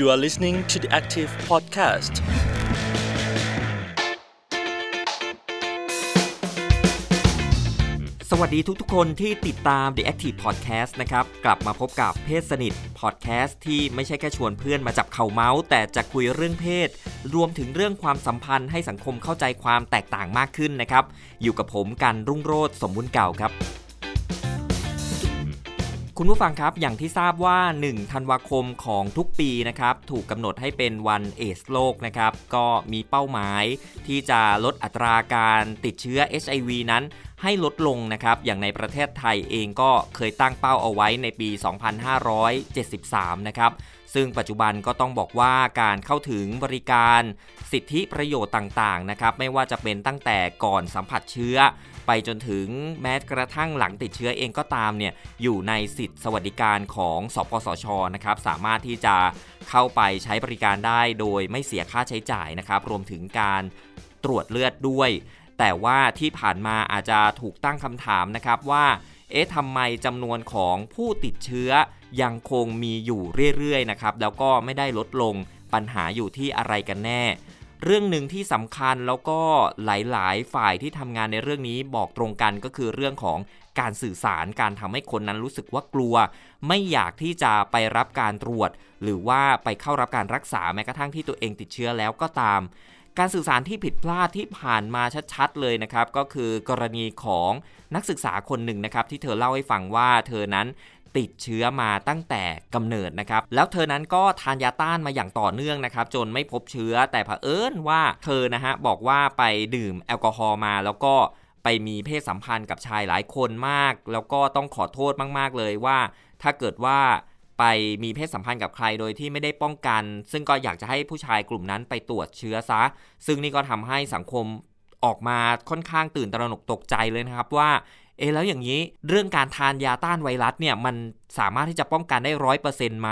You are listening to the Active Podcast. สวัสดีทุกๆ คนที่ติดตาม The Active Podcast นะครับ กลับมาพบกับเพศสนิท Podcast ที่ไม่ใช่แค่ชวนเพื่อนมาจับเข่าเมาส์ แต่จะคุยเรื่องเพศ รวมถึงเรื่องความสัมพันธ์ให้สังคมเข้าใจความแตกต่างมากขึ้นนะครับ อยู่กับผมกันรุ่งโรธสมบุญเก่าครับ คุณผู้ฟังครับอย่างที่ทราบว่า 1 ธันวาคมของทุกปีนะครับถูกกำหนดให้เป็นวันเอสโลกนะครับก็มีเป้าหมายที่จะลดอัตราการติดเชื้อ HIV นั้นให้ลดลงนะครับ อย่างในประเทศไทยเองก็เคยตั้งเป้าเอาไว้ในปี 2573 นะครับ ซึ่งปัจจุบันก็ต้องบอกว่าการเข้าถึงบริการสิทธิประโยชน์ต่างๆนะครับไม่ว่าจะเป็นตั้งแต่ก่อนสัมผัสเชื้อ ไปจนถึงแม้กระทั่งหลังติดเชื้อเองก็ตามเนี่ยอยู่ในสิทธิสวัสดิการของสปสชนะครับสามารถที่จะเข้าไปใช้บริการได้โดยไม่เสียค่าใช้จ่ายนะครับรวมถึงการตรวจเลือดด้วย แต่ว่าที่ผ่านมาอาจจะถูกตั้งคำถามนะครับว่า เอ๊ะทำไมจำนวนของผู้ติดเชื้อยังคงมีอยู่เรื่อยๆนะครับ แล้วก็ไม่ได้ลดลงปัญหาอยู่ที่อะไรกันแน่ เรื่องหนึ่งที่สำคัญแล้วก็หลายๆ ฝ่ายที่ทำงานในเรื่องนี้บอกตรงกันก็คือเรื่องของการสื่อสารการทำให้คนนั้นรู้สึกว่ากลัว ไม่อยากที่จะไปรับการตรวจ หรือว่าไปเข้ารับการรักษาแม้กระทั่งที่ตัวเองติดเชื้อแล้วก็ตาม การสื่อสารที่ผิดพลาดที่ผ่านมาชัดๆเลยนะครับ ก็คือกรณีของนักศึกษาคนหนึ่งนะครับ ที่เธอเล่าให้ฟังว่าเธอนั้นติดเชื้อมาตั้งแต่กำเนิดนะครับ แล้วเธอนั้นก็ทานยาต้านมาอย่างต่อเนื่องนะครับ จนไม่พบเชื้อแต่เผอิญว่าเธอนะฮะบอกว่าไปดื่มแอลกอฮอล์มาแล้วก็ไปมีเพศสัมพันธ์กับชายหลายคนมาก แล้วก็ต้องขอโทษมาก ๆ เลยว่า ถ้าเกิดว่า ไปมีเพศสัมพันธ์กับใครโดยที่ไม่ได้ป้องกัน ซึ่งก็อยากจะให้ผู้ชายกลุ่มนั้นไปตรวจเชื้อซะ ซึ่งนี่ก็ทำให้สังคมออกมาค่อนข้างตื่นตระหนกตกใจเลยนะครับว่าเอแล้วอย่างนี้เรื่องการทานยาต้านไวรัสเนี่ยมันสามารถที่จะป้องกันได้ร้อยเปอร์เซ็นต์ไหม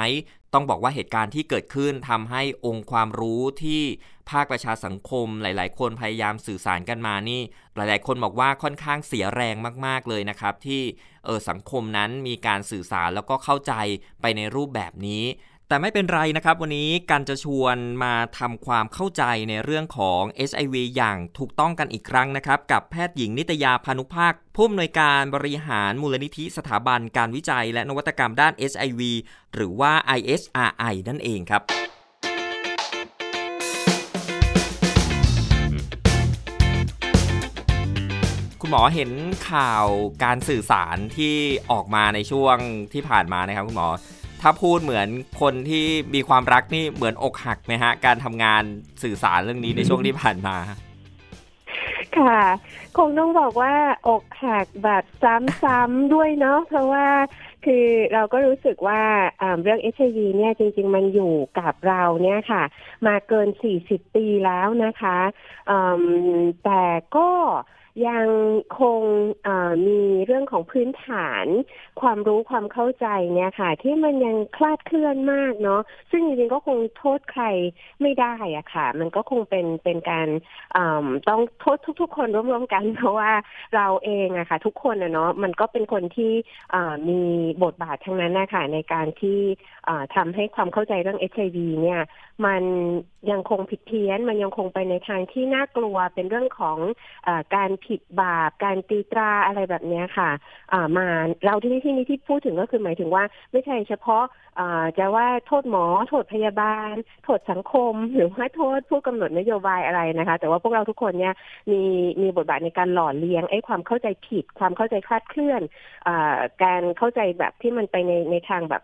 ต้องบอกว่าเหตุการณ์ที่เกิดขึ้นทำให้องค์ความรู้ที่ภาคประชาสังคมหลาย ๆ คนพยายามสื่อสารกันมานี่ หลาย ๆ คนบอกว่าค่อนข้างเสียแรงมาก ๆ เลยนะครับ ที่เออสังคมนั้นมีการสื่อสารแล้วก็เข้าใจไปในรูปแบบนี้ แต่ไม่เป็นไรนะครับ วันนี้กันจะชวนมาทำความเข้าใจในเรื่องของ HIV อย่างถูกต้องกันอีกครั้งนะครับ กับแพทย์หญิงนิตยาพานุภาค ผู้อำนวยการบริหารมูลนิธิสถาบันการวิจัย และนวัตกรรมด้าน HIV หรือว่า ISRI นั่นเองครับคุณหมอเห็นข่าวการสื่อสารที่ออกมาในช่วงที่ผ่านมานะครับคุณหมอ ถ้าพูดเหมือนคนที่มีความรักนี่เหมือนอกหักไหมฮะ การทำงานสื่อสารเรื่องนี้ในช่วงที่ผ่านมา ค่ะ คงต้องบอกว่าอกหักแบบซ้ำๆด้วยเนาะเพราะว่าคือเราก็รู้สึกว่าเรื่องเอชไอวีเนี่ยจริง ๆ มันอยู่กับเราเนี่ยค่ะ มาเกิน 40 ปีแล้วนะคะแต่ก็ ยังคงมีเรื่องของพื้นฐาน ความรู้ความเข้าใจเนี่ยค่ะ ที่มันยังคลาดเคลื่อนมากเนาะซึ่งจริงๆก็คงโทษใครไม่ได้อะค่ะ มันก็คงเป็นเป็นการต้องโทษทุก ๆ คนร่วมๆกัน เพราะว่าเราเองอะค่ะ ทุกคนอะเนาะมันก็เป็นคนที่มีบทบาททั้งนั้นนะคะในการที่ทำให้ความเข้าใจเรื่องเอชไอวีเนี่ย มันยังคงผิดเพี้ยน มันยังคงไปในทางที่น่ากลัวเป็นเรื่องของอการผผิดบาปการตีตราอะไรแบบนี้ค่ะมาเราที่นี่ที่นี้ที่พูดถึงก็คือหมายถึงว่าไม่ใช่เฉพาะ จะว่าโทษหมอ โทษพยาบาล โทษสังคม หรือว่าโทษผู้กำหนดนโยบายอะไรนะคะ แต่ว่าพวกเราทุกคนเนี่ยมีมีบทบาทในการหล่อเลี้ยงไอ้ความเข้าใจผิด ความเข้าใจคลาดเคลื่อนอการเข้าใจแบบที่มันไปในในทางแบบ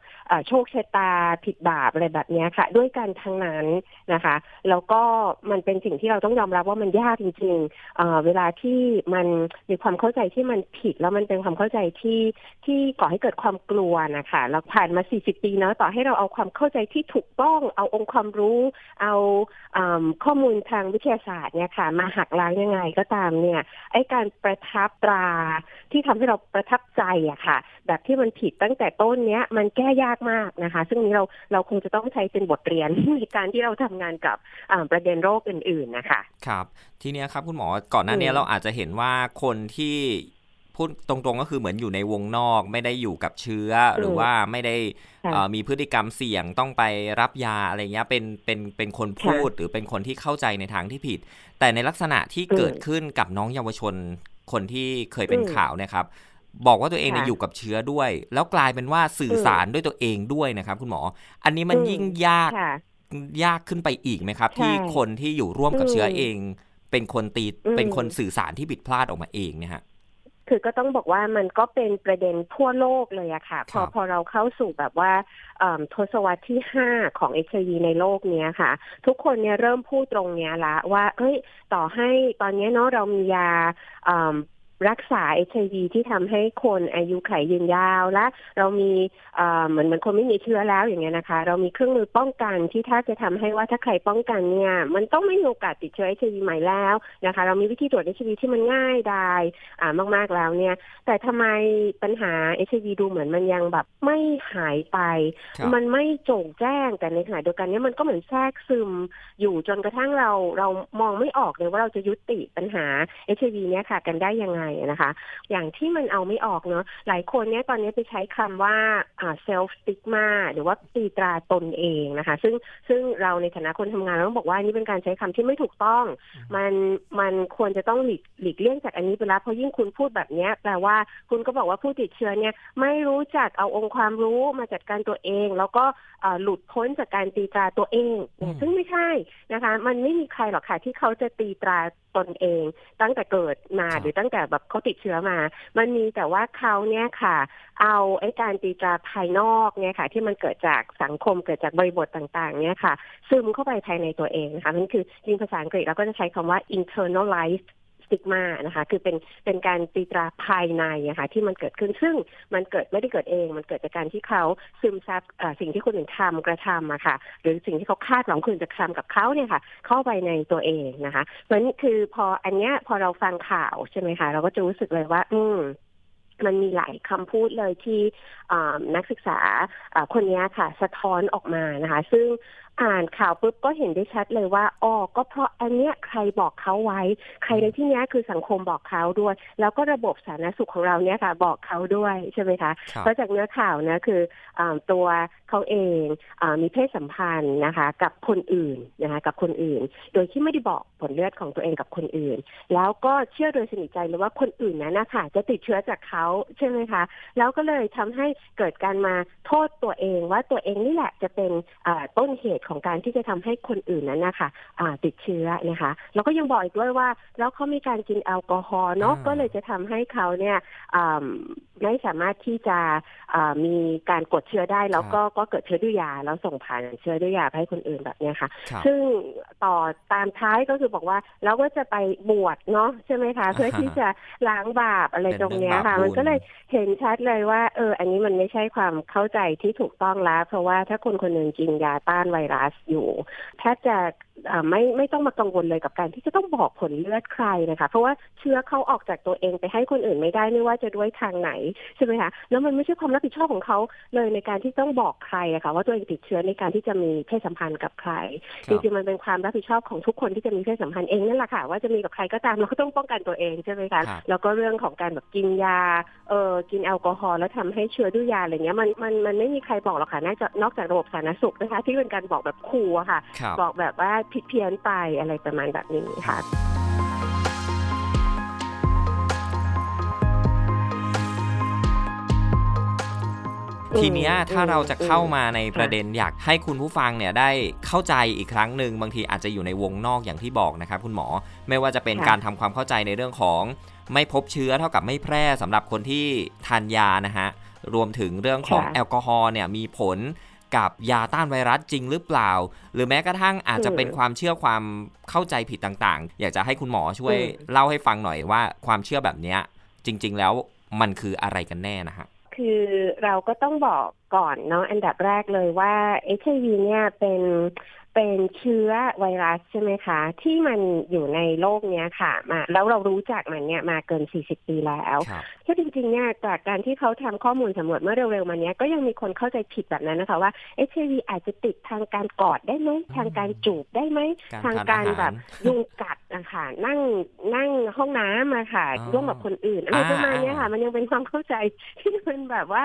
โชคชะตาผิดบาปอะไรแบบนี้ค่ะ ด้วยกันทั้งนั้นนะคะแล้วก็มันเป็นสิ่งที่เราต้องยอมรับว่ามันยากจริงๆเวลาที่มันมีความเข้าใจที่มันผิดแล้วมันเป็นความเข้าใจที่ที่ก่อให้เกิดความกลัวนะคะแล้วผ่านมา 40 ปีนาะต่อให้เราเอาความเข้าใจที่ถูกต้อง เอาองค์ความรู้ เอาข้อมูลทางวิทยาศาสตร์เนี่ยค่ะ มาหักล้างยังไงก็ตามเนี่ยไอ้การประทับตราที่ทำให้เราประทับใจอะค่ะ แบบที่มันผิดตั้งแต่ต้นเนี้ยมันแก้ยากมากนะคะ ซึ่งนี้เราเราคงจะต้องใช้เป็นบทเรียนในการที่เราทำงานกับประเด็นโรคอื่น ๆนะคะ ครับ ทีนี้ครับคุณหมอก่อนหน้านี้เราอาจจะเห็นว่าคนที่ พูดตรงๆก็คือเหมือนอยู่ในวงนอก ไม่ได้อยู่กับเชื้อหรือว่าไม่ได้มีพฤติกรรมเสี่ยงต้องไปรับยาอะไรเงี้ยเป็นเป็นเป็นคนพูดหรือเป็นคนที่เข้าใจในทางที่ผิด แต่ในลักษณะที่เกิดขึ้นกับน้องเยาวชนคนที่เคยเป็นข่าวนะครับบอกว่าตัวเองเนี่ยอยู่กับเชื้อด้วย แล้วกลายเป็นว่าสื่อสารด้วยตัวเองด้วยนะครับ คุณหมอ อันนี้มันยิ่งยากยากขึ้นไปอีกไหมครับ ที่คนที่อยู่ร่วมกับเชื้อเอง เป็นคนตีเป็นคนสื่อสารที่ผิดพลาดออกมาเองเนี่ยฮะ คือก็ต้องบอกว่ามันก็เป็นประเด็นทั่วโลกเลยอะค่ะ พอพอเราเข้าสู่แบบว่าทศวรรษที่ห้าของเอชไอวีในโลกเนี้ยค่ะ ทุกคนเนี่ยเริ่มพูดตรงเนี้ยละว่า เอ้ย ต่อให้ตอนนี้เนาะเรามียา รักษาเอชไอวีที่ทำให้คนอายุขัยยืนยาวและ เรามีเหมือนเหมือนคนไม่มีเชื้อแล้วอย่างเงี้ยนะคะ เรามีเครื่องมือป้องกันที่ถ้าจะทำให้ว่าถ้าใครป้องกันเนี่ย มันต้องไม่มีโอกาสติดเชื้อเอชไอวีใหม่แล้วนะคะ เรามีวิธีตรวจเอชไอวีที่มันง่ายดายอ่ามากๆแล้วเนี่ย แต่ทำไมปัญหาเอชไอวีดูเหมือนมันยังแบบไม่หายไป มันไม่โจ่งแจ้งแต่ในขณะเดียวกันเนี่ยมันก็เหมือนแทรกซึมอยู่จนกระทั่งเราเรามองไม่ออกเลยว่าเราจะยุติปัญหาเอชไอวีเนี่ยค่ะ กันได้ยังไงนะคะ อย่างที่มันเอาไม่ออกเนาะหลายคนเนี่ยตอนนี้ไปใช้คำว่าอ่า self stigma หรือว่าตีตราตนเองนะคะ ซึ่งซึ่งเราในฐานะคนทำงานเราต้องบอกว่านี่เป็นการใช้คำที่ไม่ถูกต้อง มันมันควรจะต้องหลีกหลีกเลี่ยงจากอันนี้ไปแล้วเพราะยิ่งคุณพูดแบบนี้แปลว่าคุณก็บอกว่าผู้ติดเชื้อเนี่ยไม่รู้จักเอาองค์ความรู้มาจัดการตัวเอง แล้วก็หลุดพ้นจากการตีตราตัวเอง ซึ่งไม่ใช่นะคะ มันไม่มีใครหรอกค่ะที่เขาจะตีตราตนเองตั้งแต่เกิดมาหรือตั้งแต่แบบเขาติดเชื้อมา มันมีแต่ว่าเขาเนี่ยค่ะ เอาไอ้การตีตราภายนอกเนี่ยค่ะ ที่มันเกิดจากสังคมเกิดจากบริบทต่างๆ เนี่ยค่ะ ซึมเข้าไปภายในตัวเองนะคะนั่นคือจริงภาษาอังกฤษเราก็จะใช้คำว่า internalized สติกมานะคะ คือเป็นเป็นการตีตราภายในนะคะ ที่มันเกิดขึ้นซึ่งมันเกิดไม่ได้เกิดเอง มันเกิดจากการที่เขาซึมซับสิ่งที่คนอื่นทำกระทำอะค่ะ หรือสิ่งที่เขาคาดหวังคนจะทำกับเขาเนี่ยค่ะ เข้าไปในตัวเองนะคะเพราะนี่คือพออันเนี้ยพอเราฟังข่าวใช่ไหมคะ เราก็จะรู้สึกเลยว่า อืมมันมีหลายคำพูดเลยที่นักศึกษาคนนี้ค่ะ สะท้อนออกมานะคะ ซึ่ง อ่านข่าวปุ๊บก็เห็นได้ชัดเลยว่าอ๋อก็เพราะอันเนี้ยใครบอกเขาไว้ ใครในที่นี้คือสังคมบอกเขาด้วย แล้วก็ระบบสาธารณสุขของเราเนี่ยค่ะ บอกเขาด้วยใช่ไหมคะ เพราะจากเนื้อข่าวนะคืออตัวเขาเองอมีเพศสัมพันธ์นะคะ กับคนอื่นนะคะกับคนอื่น โดยที่ไม่ได้บอกผลเลือดของตัวเองกับคนอื่น แล้วก็เชื่อโดยสนิทใจเลยว่าคนอื่นนั้นนะคะจะติดเชื้อจากเขาใช่ไหมคะ แล้วก็เลยทำให้เกิดการมาโทษตัวเองว่าตัวเองนี่แหละจะเป็นต้นเหตุของการที่จะทำให้คนอื่นนั้นนะคะติดเชื้อนะคะแล้วก็ยังบอกอีกด้วยว่า แล้วเขามีการกินแอลกอฮอล์เนาะก็เลยจะทำให้เขาเนี่ยไม่สามารถที่จะมีการกดเชื้อได้แล้วก็ก็เกิดเชื้อด้วยยา แล้วส่งผ่านเชื้อด้วยยาให้คนอื่นแบบนี้ค่ะ ซึ่งต่อตามท้ายก็คือบอกว่าแล้วก็จะไปบวชเนาะใช่ไหมคะ เพื่อที่จะล้างบาปอะไรตรงนี้ค่ะ มันก็เลยเห็นชัดเลยว่า เออ อันนี้มันไม่ใช่ความเข้าใจที่ถูกต้องแล้ว เพราะว่าถ้าคนคนหนึ่งกินยาต้านไวรัสอยู่แทบจะไม่ไม่ต้องมากังวลเลยกับการที่จะต้องบอกผลเลือดใครนะคะ เพราะว่าเชื้อเขาออกจากตัวเองไปให้คนอื่นไม่ได้ไม่ว่าจะด้วยทางไหนใช่ไหมคะแล้วมันไม่ใช่ความรับผิดชอบของเขาเลยในการที่ต้องบอกใครอะคะว่าตัวเองติดเชื้อในการที่จะมีเพศสัมพันธ์กับใครจริงๆมันเป็นความรับผิดชอบของทุกคนที่จะมีเพศสัมพันธ์เองนั่นแหละค่ะว่าจะมีกับใครก็ตามเราก็ต้องป้องกันตัวเองใช่ไหมคะแล้วก็เรื่องของการแบบกินยาเออกินแอลกอฮอล์แล้วทำให้เชื้อด้วยยาอะไรเงี้ยมันมันมันไม่มีใครบอกหรอกค่ะนอกจากนอกจากระบบสาธารณสุขนะคะที่เป็นการบอกแบบขู่อะค่ะบอกแบบว่าผิดเพี้ยนไปอะไรประมาณแบบนี้ค่ะ ทีเนี้ยถ้าเราจะเข้ามาในประเด็นอยากให้คุณผู้ฟังเนี่ยได้เข้าใจอีกครั้งหนึ่งบางทีอาจจะอยู่ในวงนอกอย่างที่บอกนะครับคุณหมอไม่ว่าจะเป็นการทำความเข้าใจในเรื่องของ ไม่พบเชื้อเท่ากับไม่แพร่สำหรับคนที่ทานยานะฮะรวมถึงเรื่องของแอลกอฮอล์เนี่ยมีผล กับยาต้านไวรัสจริงหรือเปล่า หรือแม้กระทั่งอาจจะเป็นความเชื่อความเข้าใจผิดต่างๆ อยากจะให้คุณหมอช่วยเล่าให้ฟังหน่อยว่าความเชื่อแบบนี้จริง ๆ แล้วมันคืออะไรกันแน่นะฮะคือเราก็ต้องบอกก่อนเนาะอันดับแรกเลยว่า HIV เนี่ยเป็น เป็นเชื้อไวรัสใช่ไหมคะ ที่มันอยู่ในโลกเนี้ยค่ะมาแล้วเรารู้จักมันเนี่ยมาเกิน 40 ปีแล้วครับก็จริงๆเนี่ยจากการที่เขาทำข้อมูลสำรวจเมื่อเร็วๆมาเนี้ยก็ยังมีคนเข้าใจผิดแบบนั้นนะคะ ว่า HIV อาจจะติดทางการกอดได้ไหมทางการจูบได้ไหมการทางทานการอาหารแบบยุงกัดนะคะนั่งนั่งห้องน้ำอะค่ะอ๋อร่วมกับคนอื่นอะไรประมาณเนี้ยค่ะอ่ามันยังเป็นความเข้าใจที่มันแบบว่า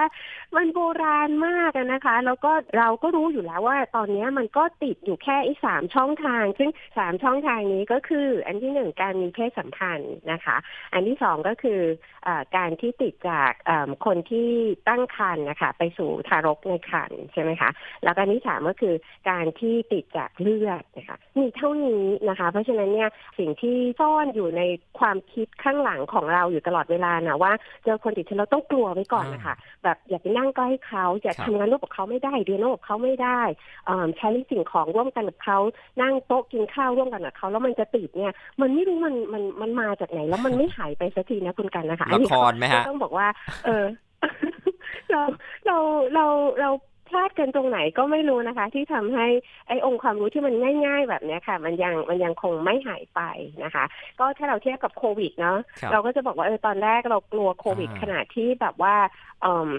มันโบราณมากอะนะคะ แล้วก็เราก็รู้อยู่แล้วว่าตอนเนี้ยมันก็ติดอยู่แค่ไอ้สามช่องทาง ซึ่งสามช่องทางนี้ก็คือ อันที่หนึ่งการมีเพศสัมพันธ์นะคะ อันที่สองก็คืออาการที่ติดจากอ่าคนที่ตั้งครรภ์นะคะไปสู่ทารกในครรภ์ใช่ไหมคะ แล้วก็อันที่สามก็คือการที่ติดจากเลือดนะคะมีเท่านี้นะคะ เพราะฉะนั้นเนี่ยสิ่งที่ซ่อนอยู่ในความคิดข้างหลังของเราอยู่ตลอดเวลานะว่าเจอคนติดเชื้อเราต้องกลัวไว้ก่อนนะคะแบบอย่าไปนั่งใกล้เขาอย่าครับทำงานร่วมกับเขาไม่ได้เรียนร่วมกับเขาไม่ได้เอิ่มใช้สิ่งของร่วมกันกับเขานั่งโต๊ะกินข้าวร่วมกันกับเขาแล้วมันจะติดเนี่ย มันไม่รู้มันมันมันมาจากไหน แล้วมันไม่หายไปสักทีนะคุณกันนะคะอันละนี้ครไหมฮะต้องบอกว่า เออเราเราเราเรา พลาดกันตรงไหนก็ไม่รู้นะคะ ที่ทำให้ไอ้องค์ความรู้ที่มันง่าย ๆ แบบเนี้ยค่ะ มันยังมันยังคงไม่หายไปนะคะ ก็ถ้าเราเทียบกับโควิดเนาะครับเราก็จะบอกว่าเออตอนแรกเรากลัวโควิดอ่าขนาดที่แบบว่าเอ่ม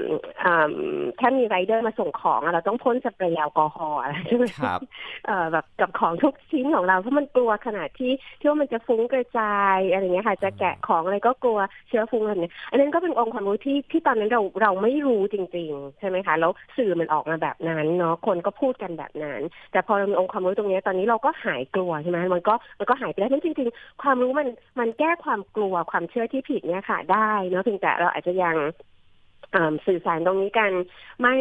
อ่าถ้ามีไรเดอร์มาส่งของอะเราต้องพ่นสเปรย์แอลกอฮอล์อะไรใช่ไหมครับเอ่อแบบกับของทุกชิ้นของเราเพราะมันกลัวขนาดที่ที่ว่ามันจะฟุ้งกระจายอะไรเงี้ยค่ะ จะแกะของอะไรก็กลัวเชื้อฟุ้งอะไรเนี้ยอันนั้นก็เป็นองค์ความรู้ที่ที่ตอนนั้นเราเราไม่รู้จริง ๆ ใช่ไหมคะแล้วสื่อมันออกอกมาแบบนั้นเนาะคนก็พูดกันแบบนั้น แต่พอเรามีองค์ความรู้ตรงนี้ตอนนี้เราก็หายกลัวใช่ไหมมันก็มันก็หายไปแล้วนั่นจริง ๆ ความรู้มันมันแก้ความกลัวความเชื่อที่ผิดเนี่ยค่ะ ได้เนาะเพียงแต่เราอาจจะยัง สื่อสารตรงนี้กันไม่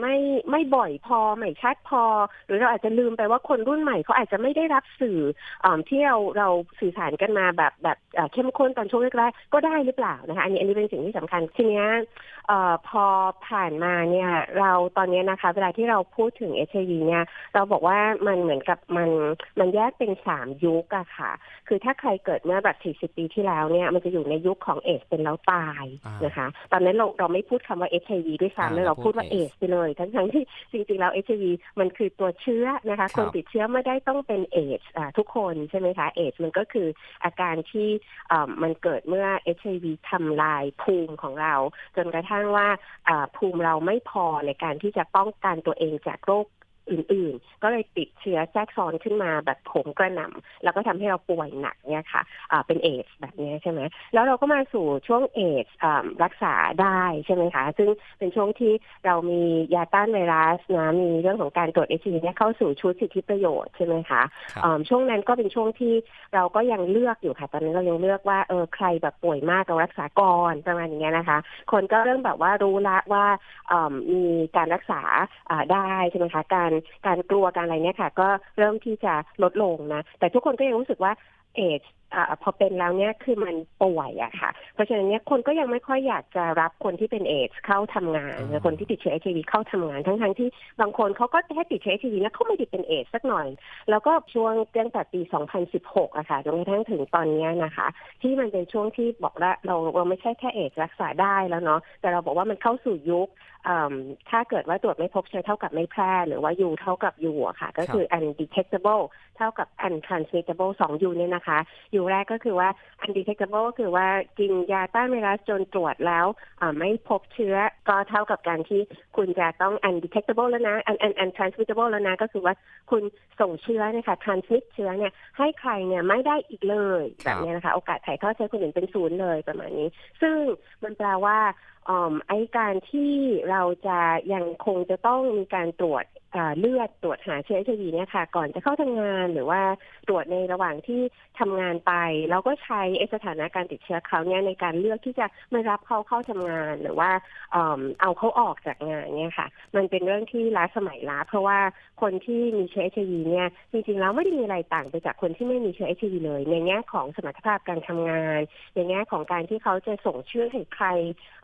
ไม่ไม่บ่อยพอไม่ชัดพอ หรือเราอาจจะลืมไปว่าคนรุ่นใหม่เขาอาจจะไม่ได้รับสื่ออที่เราเราสื่อสารกันมาแบบแบบเข้มข้นตอนช่วงแรกๆก็ได้หรือเปล่านะคะอันนี้อันนี้เป็นสิ่งที่สำคัญทีเนี้ยพอผ่านมาเนี่ยเราตอนนี้นะคะ เวลาที่เราพูดถึงเอชไเนี่ยเราบอกว่ามันเหมือนกับมันมันแยกเป็นสามยุคอะค่ะ คือถ้าใครเกิดเมื่อแบบ40ปีที่แล้วเนี่ยมันจะอยู่ในยุคของเอสเป็นแล้วตายนะคะ ตอนนั้นเราเราไม่พูดคำว่า HIV ด้วยอ่าซ้ำเลยเราเราพูพูดดว่าเอเอสสไปเลยทั้งทั้งๆที่จริงๆแล้ว HIV มันคือตัวเชื้อนะคะครับคนติดเชื้อไม่ได้ต้องเป็นเอสอ่าทุกคนใช่ไหมคะเอสมันก็คืออาการที่อ่ามันเกิดเมื่อ HIV ทำลายภูมิของเรา จนกระทั่งว่าอ่าภูมิเราไม่พอในการที่จะป้องกันตัวเองจากโรค อื่นๆ ก็เลยติดเชื้อแทรกซ้อนขึ้นมาแบบโถมกระหน่ำแล้วก็ทำให้เราป่วยหนักเนี่ยค่ะอ่าเป็นเอสแบบเนี้ยใช่ไหมแล้วเราก็มาสู่ช่วงเอสอ่ารักษาได้ใช่ไหมคะ ซึ่งเป็นช่วงที่เรามียาต้านไวรัสนะมีเรื่องของการตรวจเอชเนี่ยเข้าสู่ชุดสิทธิประโยชน์ใช่ไหมคะครับอ่าช่วงนั้นก็เป็นช่วงที่เราก็ยังเลือกอยู่ค่ะตอนนั้นเรายังเลือกว่าเออใครแบบป่วยมากเรารักษาก่อนประมาณอย่างเงี้ยนะคะ คนก็เริ่มแบบว่ารู้ละว่าอ่ามีการรักษาอ่าได้ใช่ไหมคะการการกลัวการอะไรเนี่ยค่ะ ก็เริ่มที่จะลดลงนะ แต่ทุกคนก็ยังรู้สึกว่าเอชอ่าพอเป็นแล้วเนี่ยคือมันป่วยอะค่ะ เพราะฉะนั้นเนี่ยคนก็ยังไม่ค่อยอยากจะรับคนที่เป็นเอดส์เข้าทำงานอ่าหรือคนที่ติดเชื้อเอชวีเข้าทำงานทั้งๆที่บางคนเขาก็แค่ติดเชื้อเอชวีแล้วเขาไม่ได้เป็นเอดส์สักหน่อย แล้วก็ช่วงตั้งแต่ปี 2016อะค่ะจนกระทั่งถึงตอนเนี้ยนะคะ ที่มันเป็นช่วงที่บอกว่าเราเราไม่ใช่แค่เอดส์รักษาได้แล้วเนาะแต่เราบอกว่ามันเข้าสู่ยุคอืมถ้าเกิดว่าตรวจไม่พบเชื้อเท่ากับไม่แพร่หรือว่า U เท่ากับ U อะค่ะ ก็คือ undetectable เท่ากับ untransmittable สอง U เนี่ยนะคะ U แรกก็คือว่า undetectable ก็คือว่ากินยาต้านไวรัสจนตรวจแล้วไม่พบเชื้อก็เท่ากับการที่คุณจะต้อง undetectable แล้วนะ un un untransmittable แล้วนะ ก็คือว่าคุณส่งเชื้อเนี่ยค่ะ transmit เชื้อเนี่ยให้ใครเนี่ยไม่ได้อีกเลยแบบนี้นะคะ โอกาสถ่ายทอดเชื้อคนอื่นเป็นศูนย์เลยประมาณนี้ ซึ่งมันแปลว่า ไอการที่เราจะยังคงจะต้องมีการตรวจเลือดตรวจหาเชื้อ HIV เนี่ยค่ะ ก่อนจะเข้าทำงานหรือว่าตรวจในระหว่างที่ทำงานไป เราก็ใช้สถานะการติดเชื้อเขาเนี่ยในการเลือกที่จะไม่รับเขาเข้าทำงานหรือว่าอ่อเอาเขาออกจากงานเนี่ยค่ะ มันเป็นเรื่องที่ล้าสมัยล้า เพราะว่าคนที่มีเชื้อ HIV เนี่ยจริงๆแล้วไม่ได้มีอะไรต่างไปจากคนที่ไม่มีเชื้อ HIV เลย ในแง่ของสมรรถภาพการทำงาน ในแง่ของการที่เขาจะส่งเชื้อให้ใคร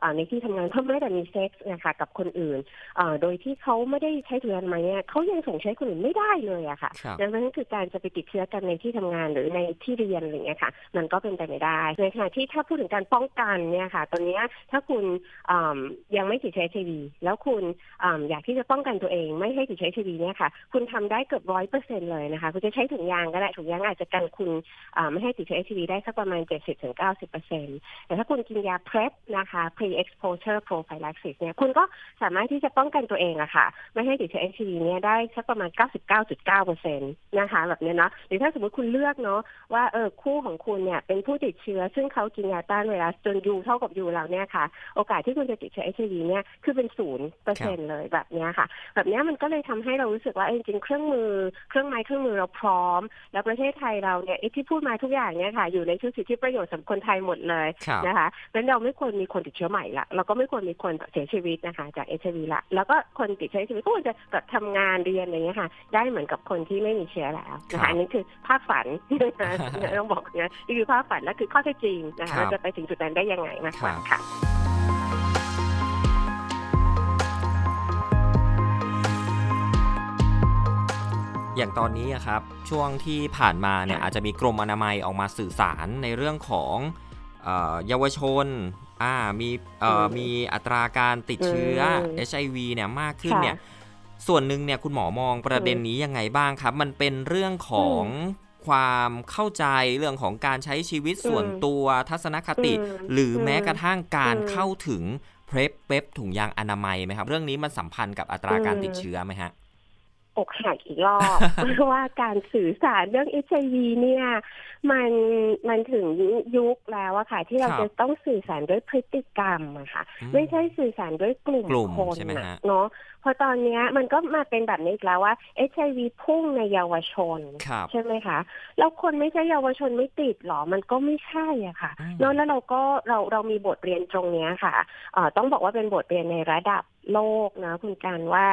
อ่าในที่ทำงานเพื่อไม่แต่มีเซ็กส์นะคะกับคนอื่นอ่าโดยที่เขาไม่ได้ใช้ถุงยางอนามัยมาเนี่ยเขายังส่งเชื้อคนอื่นไม่ได้เลยอะค่ะครับดังนั้นคือการจะไปติดเชื้อกันในที่ทำงานหรือในที่เรียนอะไรเงี้ยค่ะ มันก็เป็นไปไม่ได้ในขณะที่ถ้าพูดถึงการป้องกันเนี่ยค่ะ ตอนเนี้ยถ้าคุณอ่ำยังไม่ติดเชื้อ HIV แล้วคุณอ่ำอยากที่จะป้องกันตัวเองไม่ให้ติดเชื้อ HIV เนี่ยค่ะ คุณทำได้เกือบร้อยเปอร์เซ็นเลยนะคะ คุณจะใช้ถุงยางก็ได้ถุงยางอาจจะกันคุณอ่าไม่ให้ติดเชื้อ HIV ได้สักประมาณ70-90เปอร์เซ็นแต่ถ้าคุณกินยา PrEP นะคะ pre exposure prophylaxis เนี่ยคุณก็สามารถที่จะป้องกันตัวเองอะค่ะ ไม่ให้ติดเชื้อ HIV เนี่ยได้สักประมาณ 99.9เปอร์เซ็นต์นะคะแบบเนี้ยเนาะหรือถ้าสมมติคุณเลือกเนาะว่าเออคู่ของคุณเนี่ยเป็นผู้ติดเชื้อ ซึ่งเขากินยาต้านไวรัสจนยูเท่ากับยูแล้วเนี่ยค่ะ โอกาสที่คุณจะติดเชื้อ HIV เนี่ยคือเป็นศูนย์เปอร์เซ็นต์เลยแบบเนี้ยค่ะ แบบเนี้ยมันก็เลยทำให้เรารู้สึกว่าเออจริงๆเครื่องมือเครื่องไม้เครื่องมือเราพร้อม แล้วประเทศไทยเราเนี่ยไอ้ที่พูดมาทุกอย่างเนี่ยค่ะอยู่ในชุดสิทธิประโยชน์สำหรับคนไทยหมดเลยครับนะคะเพราะฉะนั้นเราไม่ควรมีคนติดเชื้อใหม่ละเราก็ไม่ควรมีคนเสียชีวิตนะคะ จากเอชวีละ แล้วก็คนติดเชื้อเอชวีก็ควรจะแบบทำงานเรียนอะไรเงี้ยค่ะ ได้เหมือนกับคนที่ไม่มีเชื้อแล้วนะครัคะบอันนี้คือภาพฝันนะคะต้องบอกนะนี่คือภาพฝันและคือข้อเท็จจริงนะครัคะบเราจะไปถึงจุดนั้นได้ยังไงมากกว่าครับค่ะอย่างตอนนี้อะครับ ช่วงที่ผ่านมาเนี่ยค่ะอาจจะมีกรมอนามัยออกมาสื่อสารในเรื่องของเอ่อเยาวชน อ่ามีเอ่ออืมมีอัตราการติดเชื้ออม HIV เนี่ยมากขึ้นค่ะเนี่ยส่วนหนึ่งเนี่ยคุณหมอมองประเด็นนี้ยังไงบ้างครับ มันเป็นเรื่องของความเข้าใจเรื่องของการใช้ชีวิตส่วนอืมตัวทัศนคติอืมหรือแม้กระทั่งการอืมเข้าถึงเพรปเป๊ปถุงยางอนามัยไหมครับ เรื่องนี้มันสัมพันธ์กับอัตราการอืมติดเชื้อไหมฮะ อกหักอีกรอบเพราะว่าการสื่อสารเรื่องเอชวีเนี่ย มันมันถึงยุคแล้วอะค่ะ ที่เราครับจะต้องสื่อสารด้วยพฤติกรรมอะค่ะอืมไม่ใช่สื่อสารด้วยกลุ่มกลุ่มคนใช่ไหมน่ะฮะเนาะเพอตอนเนี้ยมันก็มาเป็นแบบนี้อีกแล้วว่าเอชวีพุ่งในเยาวชนครับใช่ไหมคะ แล้วคนไม่ใช่เยาวชนไม่ติดหรอ มันก็ไม่ใช่อะค่ะอืมเนอะแล้วเราก็เราเรามีบทเรียนตรงเนี้ยค่ะเอ่อต้องบอกว่าเป็นบทเรียนในระดับโลกนะคุณการว่า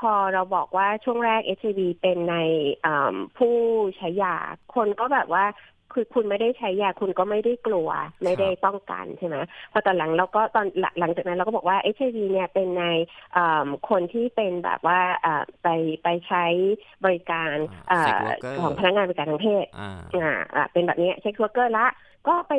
พอเราบอกว่าช่วงแรก HIV เป็นในเอิ่มผู้ใช้ยาคนก็แบบว่าคือคุณไม่ได้ใช้ยาคุณก็ไม่ได้กลัว ไม่ได้ป้องกันใช่ไหมพอตอนหลังเราก็ตอนหลังหลังจากนั้นเราก็บอกว่า HIV เนี่ยเป็นในเอิ่มคนที่เป็นแบบว่าเอ่อไปไปใช้บริการเอ่อ Sex worker ของพนักงานบริการทางเพศอ่าอ่าอ่าเป็นแบบนี้เช็ค w ว r เกอร์ละ ก็ไป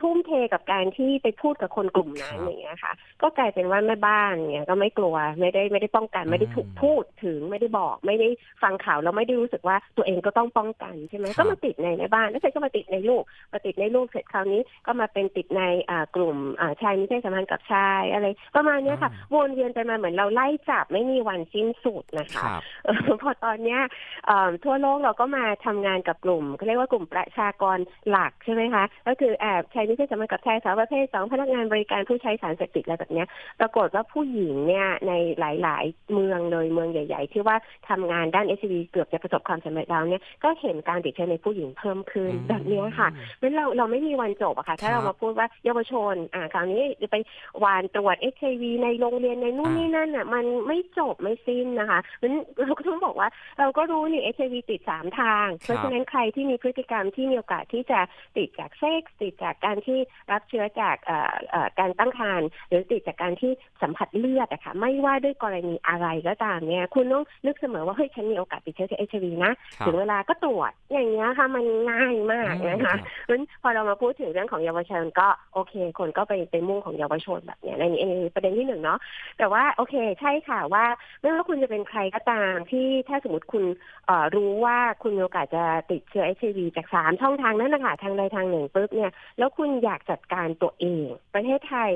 ทุ่มเทกับการที่ไปพูดกับคนกลุ่มนั้นครับอย่างเงี้ยค่ะ ก็กลายเป็นว่าแม่บ้านเนี่ยก็ไม่กลัวไม่ได้ไม่ได้ป้องกัน ไม่ได้ถูกอืมพูดถึงไม่ได้บอก ไม่ได้ฟังข่าวแล้วไม่ได้รู้สึกว่าตัวเองก็ต้องป้องกันใช่ไหมครับก็มาติดในแม่บ้านแล้วเสร็จก็มาติดในลูกมาติดในลูกเสร็จคราวนี้ก็มาเป็นติดในอ่ากลุ่มอ่าชายมีเพศสัมพันธ์กับชายอะไร ประมาณเนี้ยค่ะวนเวียนไปมาเหมือนเราไล่จับไม่มีวันสิ้นสุดนะคคะรับเออพอตอนเนี้ยเอิ่มทั่วโลกเราก็มาทำงานกับกลุ่มเขาเรียกว่ากลุ่มประชากรหลักใช่ไหมคะก็คือแอบใช้นิเทศสัมพันธ์กับชายสาวประเภทสองพนักงานบริการผู้ใช้สารเสพติดอะไรแบบเนี้ยปรากฏว่าผู้หญิงเนี่ยในหลาย ๆ เมืองเลยเมืองใหญ่ ๆ ที่ว่าทำงานด้านเอชวีเกือบจะประสบความสำเร็จแล้วเนี่ยก็เห็นการติดเชื้อในผู้หญิงเพิ่มขึ้นอืมแบบเนี้ยค่ะเพราะฉะนั้นเราเราไม่มีวันจบอะค่ะ ถ้าครับเรามาพูดว่าเยาวชนอ่าคราวนี้จะไปหวานตรวจเอชไอวีในโรงเรียนในนู่นอ่านี่นี่นั่นอะมันไม่จบไม่สิ้นนะคะเพราะฉะนั้นเราก็ต้องบอกว่าเราก็รู้นี่เอชไอวีติดสามทาง เพราะฉะนั้นใครที่มีพฤติกรรมที่มีโอกาสที่จะติดจากเซ็กส์ติดจากการที่รับเชื้อจากเอ่อเอ่อการตั้งครรภ์หรือติดจากการที่สัมผัสเลือดอะค่ะไม่ว่าด้วยกรณีอะไรก็ตามเนี่ยคุณต้องนึกเสมอว่าเฮ้ยฉันมีโอกาสติดเชื้อเอชไอวีนะครับถึงเวลาก็ตรวจอย่างเงี้ยค่ะมันง่ายมากอืมนะครัคะบเพราะฉะนั้นพอเรามาพูดถึงเรื่องของเยาวชนก็โอเค คนก็ไปไปมุ่งของเยาวชนแบบเนี้ยในนี้อันนี้ประเด็นที่หนึ่งเนาะแต่ว่าโอเคใช่ค่ะว่าไม่ว่าคุณจะเป็นใครก็ตามที่ถ้าสมมติคุณเอ่อรู้ว่าคุณมีโอกาสจะติดเชื้อเอชวีจากสามช่องทางนั้นนะคะทางใดทางหนึ่งปุ๊บเนี่ยแล้วคุณอยากจัดการตัวเอง ประเทศไทย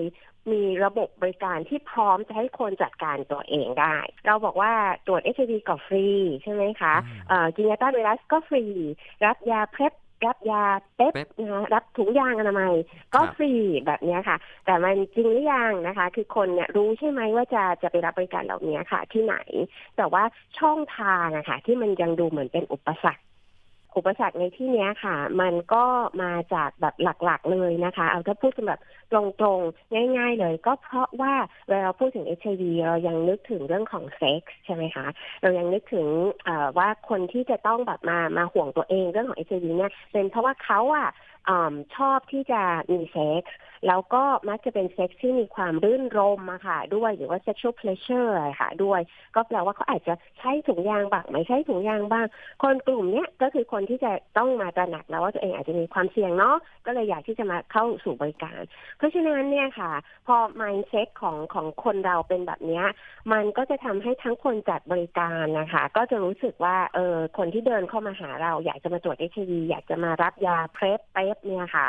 มีระบบบริการที่พร้อมจะให้คนจัดการตัวเองได้ เราบอกว่าตรวจเอชวีก็ฟรี ใช่ไหมคะอืมเอ่อกินยาต้านไวรัสก็ฟรี รับยาเพล็บรับยาเป๊ปเป๊ปนะคะรับถุงยางอนามัย ก็ครับฟรีแบบเนี้ยค่ะ แต่มันจริงหรือยังนะคะ คือคนเนี่ยรู้ใช่ไหมว่าจะจะไปรับบริการเหล่านี้ค่ะ ที่ไหน แต่ว่าช่องทางอะค่ะที่มันยังดูเหมือนเป็นอุปสรรค อุปสรรคในที่นี้ค่ะ มันก็มาจากแบบหลักๆเลยนะคะ เอาถ้าพูดกันแบบตรงๆ ง่าย ๆ เลย ก็เพราะว่าเวลาเราพูดถึง HIV เรายังนึกถึงเรื่องของเซ็กส์ใช่ไหมคะ เรายังนึกถึงว่าคนที่จะต้องแบบมามาห่วงตัวเองเรื่องของ HIV เนี่ยเป็นเพราะว่าเขาอะชอบที่จะมีเซ็กส์ แล้วก็มักจะเป็นเซ็กซ์ที่มีความรื่นรมอะค่ะด้วยหรือว่า sexual pleasure อะค่ะด้วย ก็แปลว่าเขาอาจจะใช้ถุงยางบ้างไม่ใช้ถุงยางบ้าง คนกลุ่มเนี้ยก็คือคนที่จะต้องมาตระหนักแล้วว่าตัวเองอาจจะมีความเสี่ยงเนาะก็เลยอยากที่จะมาเข้าสู่บริการ เพราะฉะนั้นเนี่ยค่ะ พอ mindset ของของคนเราเป็นแบบเนี้ยมันก็จะทำให้ทั้งคนจัดบริการนะคะ ก็จะรู้สึกว่าเออคนที่เดินเข้ามาหาเราอยากจะมาตรวจเอชวีอยากจะมารับยาเพรสเป๊ปเนี่ยค่ะ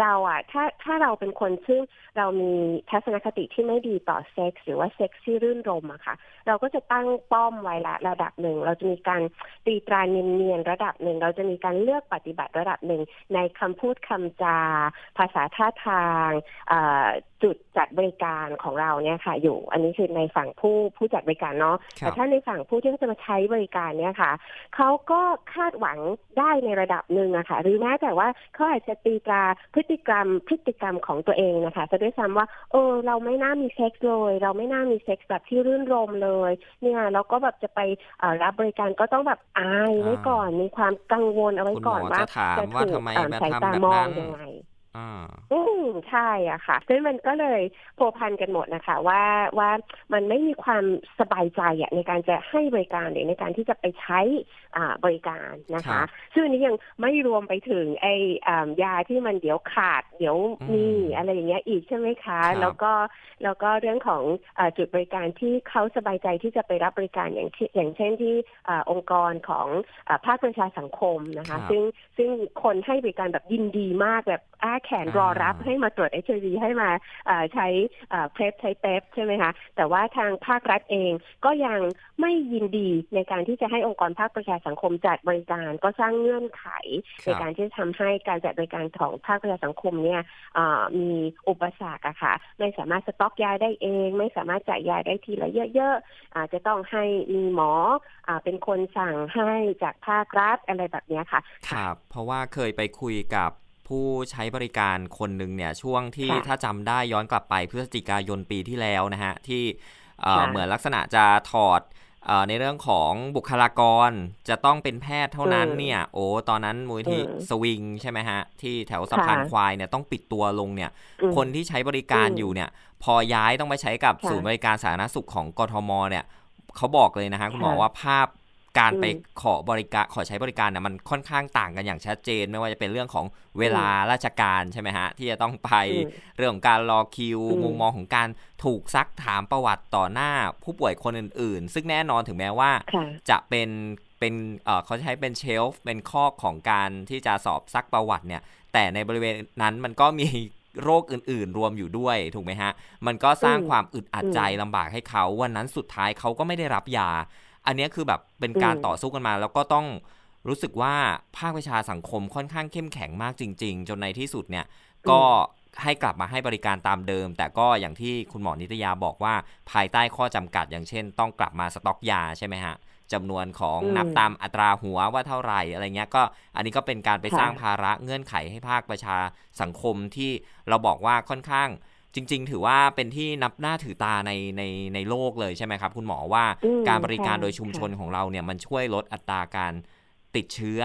เราอะถ้าถ้าเราเป็นคนซึ่งเรามีทัศนคติที่ไม่ดีต่อเซ็กซ์หรือว่าเซ็กซ์ที่รื่นรมอะค่ะ เราก็จะตั้งป้อมไว้ละระดับหนึ่ง เราจะมีการตีตราเนียนๆระดับหนึ่ง เราจะมีการเลือกปฏิบัติระดับหนึ่งในคำพูดคำจา ภาษาท่าทางจุดจัดบริการของเราเนี่ยค่ะ อยู่ อันนี้คือในฝั่งผู้ผู้จัดบริการเนาะแต่ถ้าในฝั่งผู้ที่จะมาใช้บริการเนี่ยค่ะเขาก็คาดหวังได้ในระดับหนึ่งอะค่ะหรือแม้แต่ว่าเขาอาจจะตีตราพฤติกรรมพฤติกรรมของตัวเองนะคะจะด้วยซ้ำว่า เออ เราไม่น่ามีเซ็กซ์เลย เราไม่น่ามีเซ็กซ์แบบที่รื่นรมเลย เนี่ยเราก็แบบจะไปรับบริการก็ต้องแบบอายไว้ก่อนมีความกังวลเอาไว้ก่อนว่าจะถูกสายตามองยังไง อืมใช่อะค่ะซึ่งมันก็เลยพัวพันกันหมดนะคะ ว่าว่ามันไม่มีความสบายใจอะในการจะให้บริการหรือในการที่จะไปใช้อ่าบริการนะคะ ซึ่งนี้ยังไม่รวมไปถึงไอ้ยาที่มันเดี๋ยวขาด เดี๋ยวมีอะไรอย่างเงี้ยอีกใช่ไหมคะ แล้วก็แล้วก็เรื่องของอจุดบริการที่เขาสบายใจที่จะไปรับบริการอย่างอย่างเช่นที่องค์กรของภาคประชาสังคมนะคะ ซึ่งซึ่งคนให้บริการแบบยินดีมากแบบ อ้าแขนรอรับให้มาตรวจเอชไอวีให้มาใช้เพลฟใช้เป๊ปใช่ไหมคะ แต่ว่าทางภาครัฐเองก็ยังไม่ยินดีในการที่จะให้องค์กรภาคประชาสังคมจัดบริการก็สร้างเงื่อนไข ในการที่จะทำให้การจัดบริการของภาคประชาสังคมเนี่ยมีอุปสรรคอะค่ะ ไม่สามารถสต็อกยาได้เอง ไม่สามารถจ่ายยาได้ทีละเยอะๆอาจจะต้องให้มีหมออเป็นคนสั่งให้จากภาครัฐอะไรแบบนี้ค่ะ ครับ เพราะว่าเคยไปคุยกับ ผู้ใช้บริการคนหนึ่งเนี่ยช่วงที่ถ้าจำได้ย้อนกลับไปพฤศจิกายนปีที่แล้วนะฮะที่เหมือนลักษณะจะถอดในเรื่องของบุคลากรจะต้องเป็นแพทย์เท่านั้นเนี่ย โอ้ตอนนั้นมูลที่สวิงใช่ไหมฮะ ที่แถวสะพานควายเนี่ยต้องปิดตัวลงเนี่ย คนที่ใช้บริการอยู่เนี่ย พอย้ายต้องไปใช้กับศูนย์บริการสาธารณสุขของกทมเนี่ยเขาบอกเลยนะฮะคุณหมอว่าภาพ การไปขอบริการขอใช้บริการเนี่ยมันค่อนข้างต่างกันอย่างชัดเจน ไม่ว่าจะเป็นเรื่องของเวลาราชการใช่ไหมฮะ ที่จะต้องไปเรื่องของการรอคิว มุมมองของการถูกซักถามประวัติต่อหน้าผู้ป่วยคนอื่น ๆ ซึ่งแน่นอนถึงแม้ว่าจะเป็นเป็นเเขาใช้เป็นเชลฟ์เป็นข้อของการที่จะสอบซักประวัติเนี่ย แต่ในบริเวณนั้นมันก็มีโรคอื่น ๆ รวมอยู่ด้วยถูกไหมฮะ มันก็สร้างความอึดอัดใจลำบากให้เขา วันนั้นสุดท้ายเขาก็ไม่ได้รับยา อันนี้คือแบบเป็นการต่อสู้กันมา แล้วก็ต้องรู้สึกว่าภาคประชาสังคมค่อนข้างเข้มแข็งมากจริง ๆ จนในที่สุดเนี่ยก็ให้กลับมาให้บริการตามเดิม แต่ก็อย่างที่คุณหมอนิตยาบอกว่าภายใต้ข้อจำกัด อย่างเช่น ต้องกลับมาสต็อกยาใช่ไหมฮะจำนวนของนับตามอัตราหัวว่าเท่าไหร่อะไรเงี้ยก็อันนี้ก็เป็นการไปสร้างภาระเงื่อนไขให้ภาคประชาสังคมที่เราบอกว่าค่อนข้าง จริง ๆ ถือว่าเป็นที่นับหน้าถือตาในในในโลกเลยใช่ไหมครับ คุณหมอว่าการบริการโดยชุมชนของเราเนี่ยมันช่วยลดอัตราการติดเชื้อ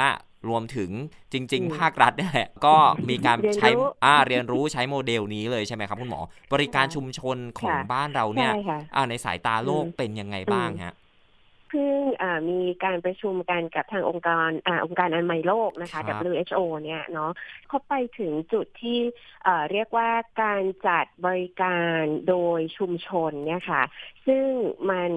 รวมถึงจริง ๆ ภาครัฐนี่แหละก็มีการใช้อ่าเรียนรู้ใช้โมเดลนี้เลยใช่ไหมครับ คุณหมอ บริการชุมชนของบ้านเราเนี่ยในสายตาโลกเป็นยังไงบ้างฮะ พิ่งมีการประชุมกันกับทางองค์การอองค์การอนามัยโลกนะคะ WHO เนี่ยเนาะเขาไปถึงจุดที่เรียกว่าการจัดบริการโดยชุมชนเนี่ยค่ะ ซึ่งมัน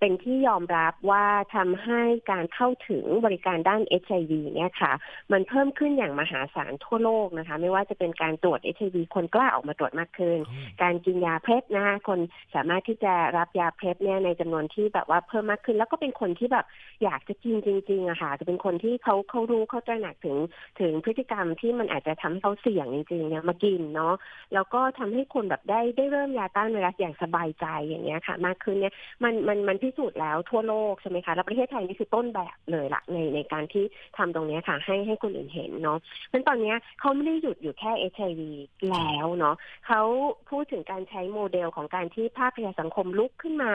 เป็นที่ยอมรับว่าทำให้การเข้าถึงบริการด้าน HIV เนี่ยค่ะ มันเพิ่มขึ้นอย่างมหาศาลทั่วโลกนะคะ ไม่ว่าจะเป็นการตรวจ HIV คนกล้าออกมาตรวจมากขึ้น การกินยาเพล็บนะคะคนสามารถที่จะรับยาเพล็บเนี่ยในจำนวนที่แบบว่าเพิ่มมากขึ้น แล้วก็เป็นคนที่แบบอยากจะกินจริงๆอะค่ะ จะเป็นคนที่เขาเขารู้เขาตระหนักถึงถึงพฤติกรรมที่มันอาจจะทำให้เขาเสี่ยงจริงๆเนี่ยมากินเนาะแล้วก็ทำให้คนแบบได้ได้เริ่มยาต้านไวรัสอย่างสบายใจอย่างเงี้ยค่ะ มากขึ้นเนี่ยมันมันมันพิสุดแล้วทั่วโลกใช่ไหมคะ แล้วประเทศไทยนี่คือต้นแบบเลยละในในการที่ทำตรงนี้ค่ะให้ให้คนอื่นเห็นเนาะเพราะตอนนี้เขาไม่ได้หยุดอยู่แค่เอชไอวีแล้วเนาะเขาพูดถึงการใช้โมเดลของการที่ภาคประชาสังคมลุกขึ้นมา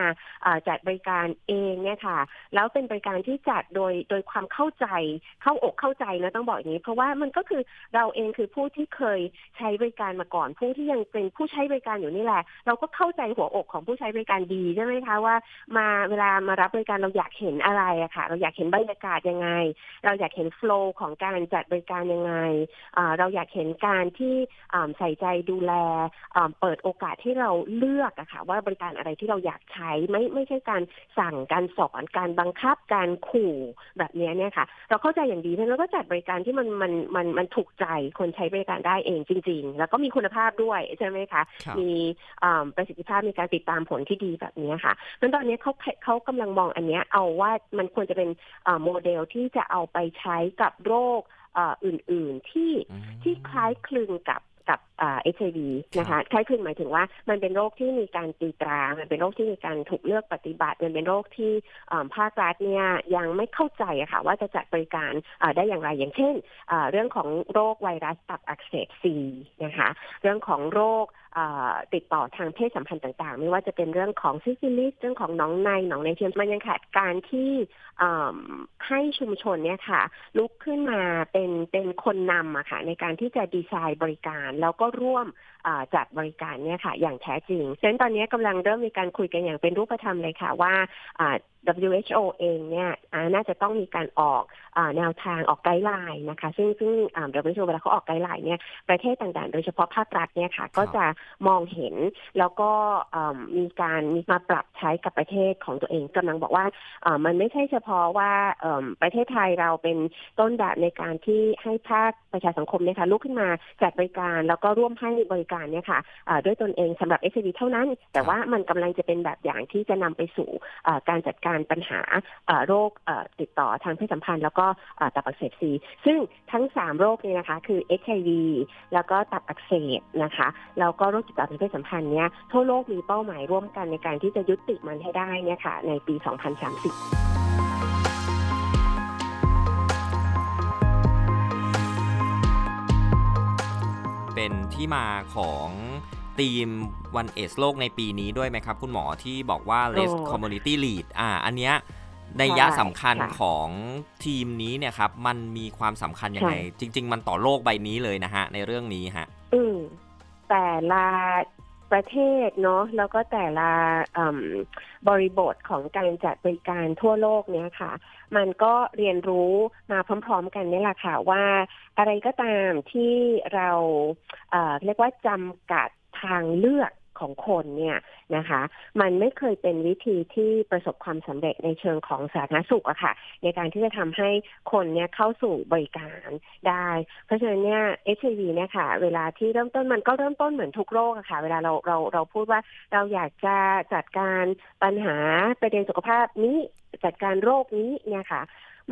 จัดบริการเองเนี่ยค่ะ แล้วเป็นบริการที่จัดโดยโดยความเข้าใจเข้าอกเข้าใจนะต้องบอกอย่างนี้ เพราะว่ามันก็คือเราเองคือผู้ที่เคยใช้บริการมาก่อน ผู้ที่ยังเป็นผู้ใช้บริการอยู่นี่แหละ เราก็เข้าใจหัวอกของผู้ใช้บริการดีใช่ไหมคะว่ามาเวลามารับบริการเราอยากเห็นอะไรอะค่ะ เราอยากเห็นบรรยากาศยังไง เราอยากเห็นโฟล์ของการจัดบริการยังไง เราอยากเห็นการที่ใส่ใจดูแลเปิดโอกาสที่เราเลือกอะค่ะ ว่าบริการอะไรที่เราอยากใช้ไม่ไม่ใช่การสั่งการสอนการบังคับการขู่แบบนี้เนี่ยค่ะ เราเข้าใจอย่างดีแล้วก็จัดบริการที่มันมันมันมันถูกใจคนใช้บริการได้เองจริง ๆ แล้วก็มีคุณภาพด้วยใช่ไหมคะ มีประสิทธิภาพมีการติดตามผลที่ดีแบบนี้ค่ะเพราะตอนนี้เขาเขากำลังมองอันนี้เอาว่ามันควรจะเป็นโมเดลที่จะเอาไปใช้กับโรคอื่น ๆ ที่ที่คล้ายคลึงกับ กับเอชไอวีนะคะคล้ายคลึงหมายถึงว่ามันเป็นโรคที่มีการตีตรา มันเป็นโรคที่มีการถูกเลือกปฏิบัติ มันเป็นโรคที่ภาครัฐเนี่ยยังไม่เข้าใจอะค่ะว่าจะจัดบริการได้อย่างไรอย่างเช่น เรื่องของโรคไวรัสตับอักเสบซีนะคะเรื่องของโรคติดต่อทางเพศสัมพันธ์ต่างๆ ไม่ว่าจะเป็นเรื่องของซิฟิลิสเรื่องของหนองในหนองในเทียมมันยังขาดการที่ให้ชุมชนเนี่ยค่ะลุกขึ้นมาเป็นเป็นคนนำอะค่ะในการที่จะดีไซน์บริการแล้วก็ร่วมจัดบริการเนี่ยค่ะ อย่างแท้จริงเช่นตอนนี้กำลังเริ่มมีการคุยกันอย่างเป็นรูปธรรมเลยค่ะว่า WHO เองเนี่ยน่าจะต้องมีการออกแนวทางออก guideline นะคะ ซึ่งซึ่ง WHO เวลาเขาออก guideline เนี่ยประเทศต่างๆ โดยเฉพาะภาครัฐเนี่ยค่ะ ก็จะมองเห็นแล้วก็มีการมีมาปรับใช้กับประเทศของตัวเองกำลังบอกว่ามันไม่ใช่เฉพาะว่าประเทศไทยเราเป็นต้นแบบในการที่ให้ภาคประชาสังคมเนี่ยค่ะลุกขึ้นมาจัดบริการแล้วก็ร่วมให้บริการเนี่ยค่ะด้วยตนเองสำหรับ s อ v เท่านั้น แต่ว่ามันกำลังจะเป็นแบบอย่างที่จะนำไปสู่การจัดการการปัญหาโรคติดต่อทางเพศสัมพันธ์ แล้วก็ตับอักเสบซีซึ่งทั้ง 3 โรคนี้นะคะ คือ HIV แล้วก็ตับอักเสบนะคะแล้วก็โรคติดต่อทางเพศสัมพันธ์เนี่ยทั่วโลกมีเป้าหมายร่วมกันในการที่จะยุติมันให้ได้เนี่ยค่ะในปี 2030เป็นที่มาของ ทีมวันเอสโลกในปีนี้ด้วยไหมครับ คุณหมอที่บอกว่า less community lead อ่า อันเนี้ยในยะสำคัญของทีมนี้เนี่ยครับ มันมีความสำคัญยังไง จริง ๆ มันต่อโลกใบนี้เลยนะฮะ ในเรื่องนี้ฮะ อืมแต่ละประเทศเนาะแล้วก็แต่ละบริบทของการจัดบริการทั่วโลกเนี้ยค่ะ มันก็เรียนรู้มาพร้อม ๆ กันนี่แหละค่ะว่าอะไรก็ตามที่เราเเรียกว่าจำกัด ทางเลือกของคนเนี่ยนะคะ มันไม่เคยเป็นวิธีที่ประสบความสำเร็จในเชิงของสาธารณสุขอะค่ะ ในการที่จะทำให้คนเนี่ยเข้าสู่บริการได้ เพราะฉะนั้นเนี่ยเอชวีเนี่ยค่ะ เวลาที่เริ่มต้นมันก็เริ่มต้นเหมือนทุกโรคอะค่ะ เวลาเราเราเราพูดว่าเราอยากจะจัดการปัญหาประเด็นสุขภาพนี้จัดการโรคนี้เนี่ยค่ะ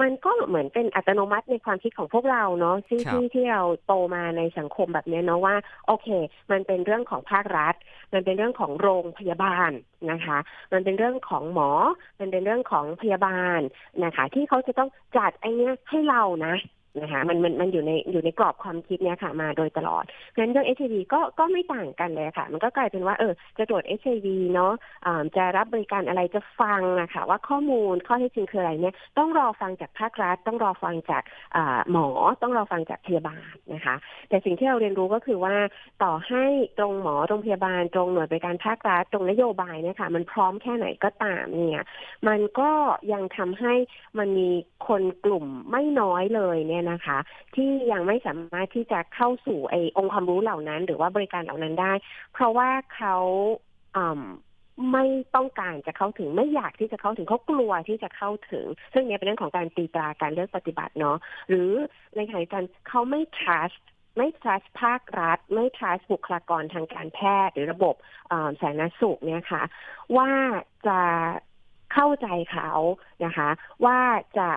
มันก็เหมือนเป็นอัตโนมัติในความคิดของพวกเราเนาะที่ที่ที่เราโตมาในสังคมแบบนี้เนาะว่า โอเค มันเป็นเรื่องของภาครัฐ มันเป็นเรื่องของโรงพยาบาลนะคะ มันเป็นเรื่องของหมอ มันเป็นเรื่องของพยาบาลนะคะ ที่เขาจะต้องจัดไอ้นี้ให้เรานะ นะคะมันมันมันอยู่ในอยู่ในกรอบความคิดเนี้ยค่ะมาโดยตลอดเพราะฉะนั้นเรื่องเอชก็ก็ไม่ต่างกันเลยค่ะ มันก็กลายเป็นว่าเออจะตรวจเอชเนาะะจะรับบริการอะไรจะฟังนะคะว่าข้อมูลข้อเท็จจริงคืออะไรเนี่ยต้องรอฟังจากภาครัฐ ต้องรอฟังจากหมอต้องรอฟังจากพยาบาลนะคะ แต่สิ่งที่เราเรียนรู้ก็คือว่าต่อให้ตรงหมอตรงพยาบาลตรงหน่วยบริการภาครัฐตรงนโยบายเนี่ยค่ะ มันพร้อมแค่ไหนก็ตามเนี่ย มันก็ยังทำให้มันมีคนกลุ่มไม่น้อยเลยเนี่ยนะคะ ที่ยังไม่สามารถที่จะเข้าสู่ไอ้องค์ความรู้เหล่านั้น หรือว่าบริการเหล่านั้นได้ เพราะว่าเขาไม่ต้องการจะเข้าถึงไม่อยากที่จะเข้าถึงเขากลัวที่จะเข้าถึง ซึ่งเนี่ยเป็นเรื่องของการตีตราการเลือกปฏิบัติเนาะหรือในขณะกันเขาไม่ trust ไม่ trust ภาครัฐ ไม่ trust บุคลากรทางการแพทย์ หรือระบบสาธารณสุขเนี่ยค่ะ ว่าจะเข้าใจเขานะคะ ว่าจะ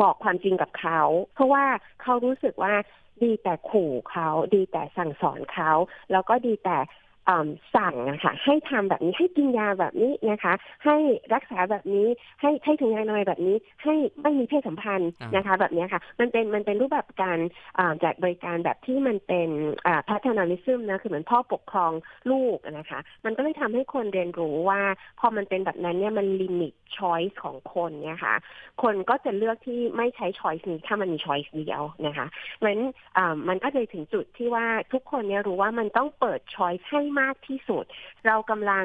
บอกความจริงกับเขา เพราะว่าเขารู้สึกว่าดีแต่ขู่เขา ดีแต่สั่งสอนเขา แล้วก็ดีแต่ สั่งนะคะให้ทำแบบนี้ให้กินยาแบบนี้นะคะ ให้รักษาแบบนี้ให้ให้ถึงยาหน่อยแบบนี้ ให้ไม่มีเพศสัมพันธ์นะคะ แบบนี้ค่ะ มันเป็นมันเป็นรูปแบบการจัดบริการแบบที่มันเป็นพัฒนาลิซึมนะคือเหมือนพ่อปกครองลูกนะคะ มันก็เลยทำให้คนเรียนรู้ว่า พอมันเป็นแบบนั้นเนี่ยมันลิมิตช้อยส์ของคนเนี่ยค่ะ คนก็จะเลือกที่ไม่ใช้ choice นี้ถ้ามันมี choice เดียวนะคะเพราะฉะนั้นมันก็เลยถึงจุดที่ว่าทุกคนเนี่ยรู้ว่ามันต้องเปิด choice ให้มากที่สุด เรากำลัง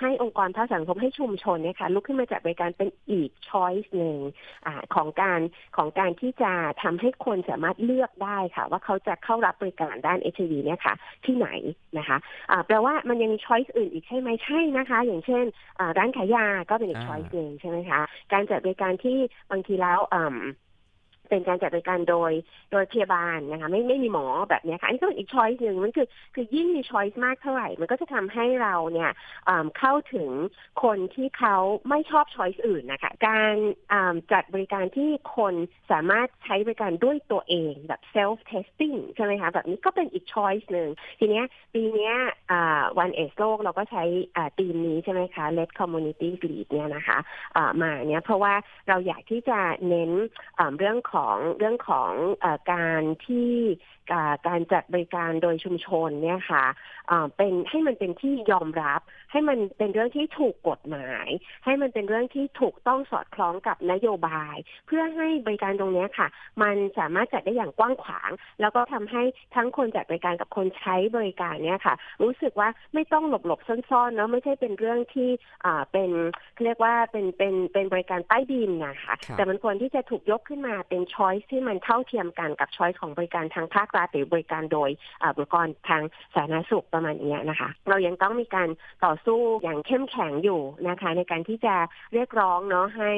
ให้องค์กรภาคสังคมให้ชุมชนเนี่ยค่ะลุกขึ้นมาจัดบริการเป็นอีก choice หนึ่งอของการของการที่จะทำให้คนสามารถเลือกได้ค่ะ ว่าเขาจะเข้ารับบริการด้านเอชไอวีเนี่ยค่ะ ที่ไหนนะคะแปลว่ามันยังมี choice อื่นอีกใช่ไหมใช่นะคะ อย่างเช่นร้านขายยาก็เป็นอีก choice หนึ่งใช่ไหมคะ การจัดบริการที่บางทีแล้ว เป็นการจัดบริการโดยโดยพยาบาลนะคะไม่ไม่มีหมอแบบนี้ค่ะ อันนี้ก็เป็นอีก choice หนึ่งมันคือคือยิ่งมี choice มากเท่าไหร่ มันก็จะทำให้เราเนี่ยเข้าถึงคนที่เขาไม่ชอบ choice อื่นนะคะ การจัดบริการที่คนสามารถใช้บริการด้วยตัวเองแบบ self testing ใช่ไหมคะ แบบนี้ก็เป็นอีก choice หนึ่งทีเนี้ยปีเนี้ยวันเอสโลกเราก็ใช้ทีมนี้ใช่ไหมคะ Let Community Lead เนี่ยนะคะมาเนี่ยเพราะว่าเราอยากที่จะเน้นเรื่องของของเรื่องของอการที่การจัดบริการโดยชุมชนเนี่ยค่ะเป็นให้มันเป็นที่ยอมรับ ให้มันเป็นเรื่องที่ถูกกฎหมาย ให้มันเป็นเรื่องที่ถูกต้องสอดคล้องกับนโยบาย เพื่อให้บริการตรงนี้ค่ะ มันสามารถจัดได้อย่างกว้างขวาง แล้วก็ทำให้ทั้งคนจัดบริการกับคนใช้บริการเนี่ยค่ะ รู้สึกว่าไม่ต้องหลบหลบซ่อนๆเนาะไม่ใช่เป็นเรื่องที่อ่าเป็นเรียกว่าเป็นเป็นเป็นบริการใต้ดินนะคะแต่มันควรที่จะถูกยกขึ้นมาเป็นช้อยส์ที่มันเท่าเทียมกันกับช้อยส์ของบริการทางภาครัฐหรือบริการโดยบุคคลทางสาธารณสุขประมาณนี้นะคะ เรายังต้องมีการต่อสู้อย่างเข้มแข็งอยู่นะคะ ในการที่จะเรียกร้องเนาะให้